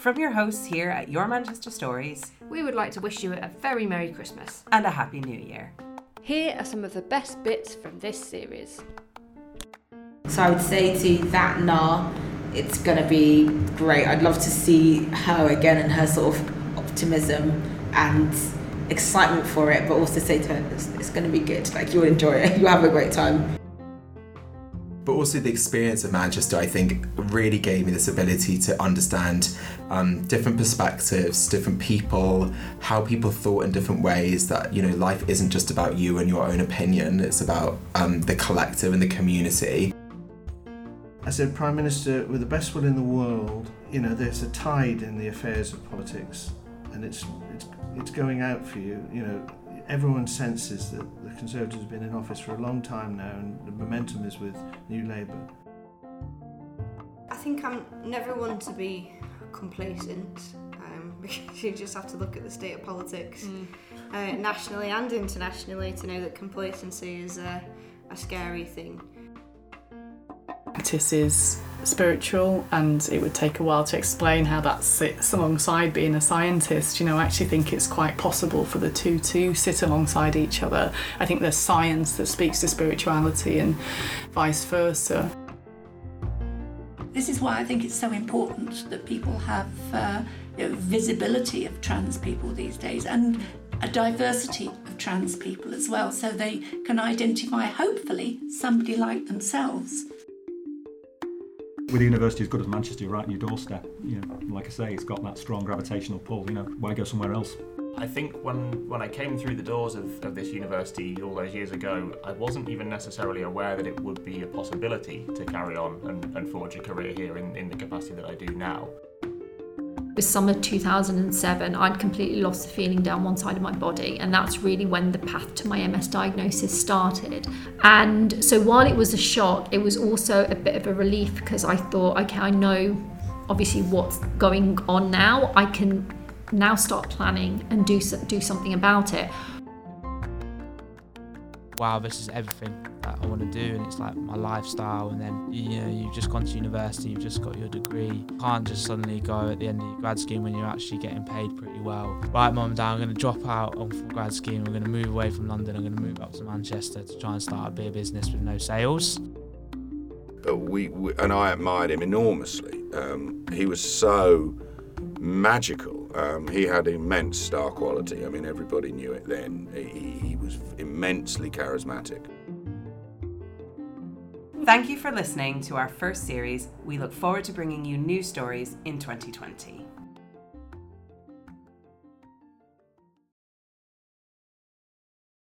From your hosts here at Your Manchester Stories, we would like to wish you a very Merry Christmas and a Happy New Year. Here are some of the best bits from this series. So I would say to that Nah, it's going to be great. I'd love to see her again and her sort of optimism and excitement for it, but also say to her, it's, it's going to be good. Like, you'll enjoy it. You'll have a great time. But also, the experience of Manchester, I think, really gave me this ability to understand um, different perspectives, different people, how people thought in different ways. That, you know, life isn't just about you and your own opinion, it's about um, the collective and the community. I said, Prime Minister, with the best will in the world, you know, there's a tide in the affairs of politics and it's, it's, it's going out for you. You know, everyone senses that the Conservatives have been in office for a long time now and the momentum is with New Labour. I think I'm never one to be complacent um, because you just have to look at the state of politics mm. uh, nationally and internationally to know that complacency is a, a scary thing. Practice is spiritual and it would take a while to explain how that sits alongside being a scientist. You know, I actually think it's quite possible for the two to sit alongside each other. I think there's science that speaks to spirituality and vice versa. This is why I think it's so important that people have uh, you know, visibility of trans people these days and a diversity of trans people as well, so they can identify, hopefully, somebody like themselves with a university as good as Manchester right on your doorstep, you know, like I say, it's got that strong gravitational pull. You know, why go somewhere else? I think when when I came through the doors of, of this university all those years ago, I wasn't even necessarily aware that it would be a possibility to carry on and, and forge a career here in, in the capacity that I do now was summer 2007, I'd completely lost the feeling down one side of my body, and that's really when the path to my MS diagnosis started. And so while it was a shock, it was also a bit of a relief because I thought, okay, I know obviously what's going on now. I can now start planning and do do something about it wow, this is everything that I want to do, and it's like my lifestyle. And then you know, you've just gone to university, you've just got your degree. You can't just suddenly go at the end of your grad scheme when you're actually getting paid pretty well. Right, mum and dad, I'm going to drop out on grad scheme. I'm going to move away from London. I'm going to move up to Manchester to try and start a beer business with no sales. But we, we and I admired him enormously. Um, he was so magical. Um, he had immense star quality. I mean, everybody knew it then. He, he was immensely charismatic. Thank you for listening to our first series. We look forward to bringing you new stories in 2020.